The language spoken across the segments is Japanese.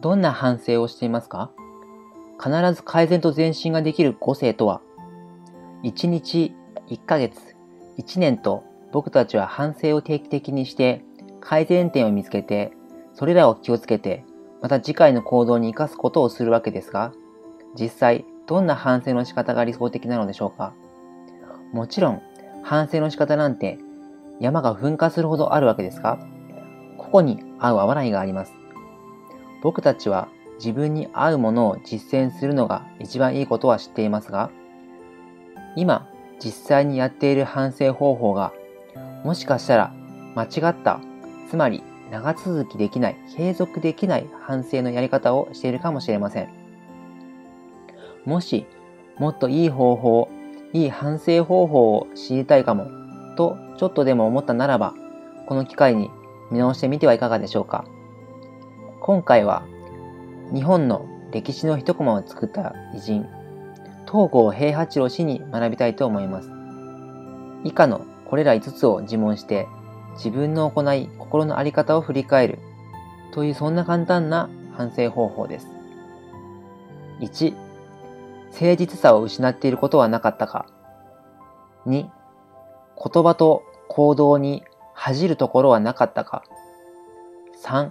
どんな反省をしていますか？必ず改善と前進ができる個性とは、1日、1ヶ月、1年と僕たちは反省を定期的にして改善点を見つけて、それらを気をつけて、また次回の行動に活かすことをするわけですが、実際どんな反省の仕方が理想的なのでしょうか？もちろん、反省の仕方なんて山が噴火するほどあるわけですが、個々に合う合わないがあります。僕たちは自分に合うものを実践するのが一番いいことは知っていますが、今実際にやっている反省方法がもしかしたら間違った、つまり長続きできない、継続できない反省のやり方をしているかもしれません。もし、もっといい方法、いい反省方法を知りたいかも、とちょっとでも思ったならば、この機会に見直してみてはいかがでしょうか。今回は、日本の歴史の一コマを作った偉人、東郷平八郎氏に学びたいと思います。以下のこれら5つを自問して、自分の行い、心の在り方を振り返る、というそんな簡単な反省方法です。1、誠実さを失っていることはなかったか。2、言葉と行動に恥じるところはなかったか。3、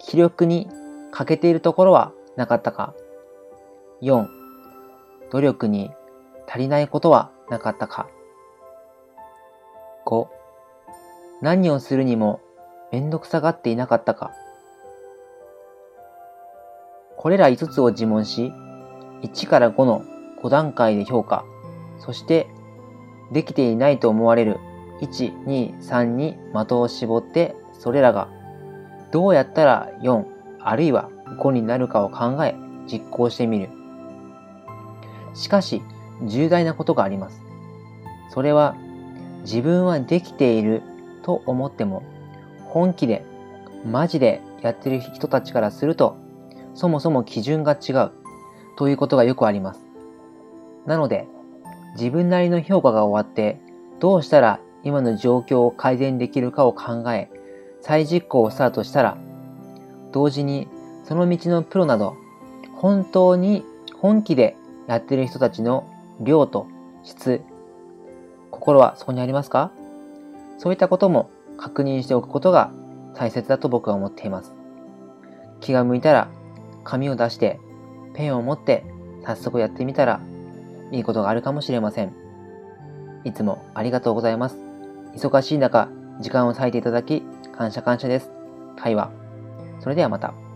気力に欠けているところはなかったか。4、努力に足りないことはなかったか。5、何をするにもめんどくさがっていなかったか。これら5つを自問し、1から5の5段階で評価、そしてできていないと思われる1、2、3に的を絞って、それらがどうやったら4、あるいは5になるかを考え実行してみる。しかし、重大なことがあります。それは、自分はできていると思っても、本気で、マジでやってる人たちからすると、そもそも基準が違う、ということがよくあります。なので、自分なりの評価が終わって、どうしたら今の状況を改善できるかを考え、再実行をスタートしたら、同時にその道のプロなど、本当に本気でやってる人たちの量と質、心はそこにありますか？そういったことも確認しておくことが大切だと僕は思っています。気が向いたら紙を出してペンを持って早速やってみたらいいことがあるかもしれません。いつもありがとうございます。忙しい中、時間を割いていただき感謝感謝です。会話。それではまた。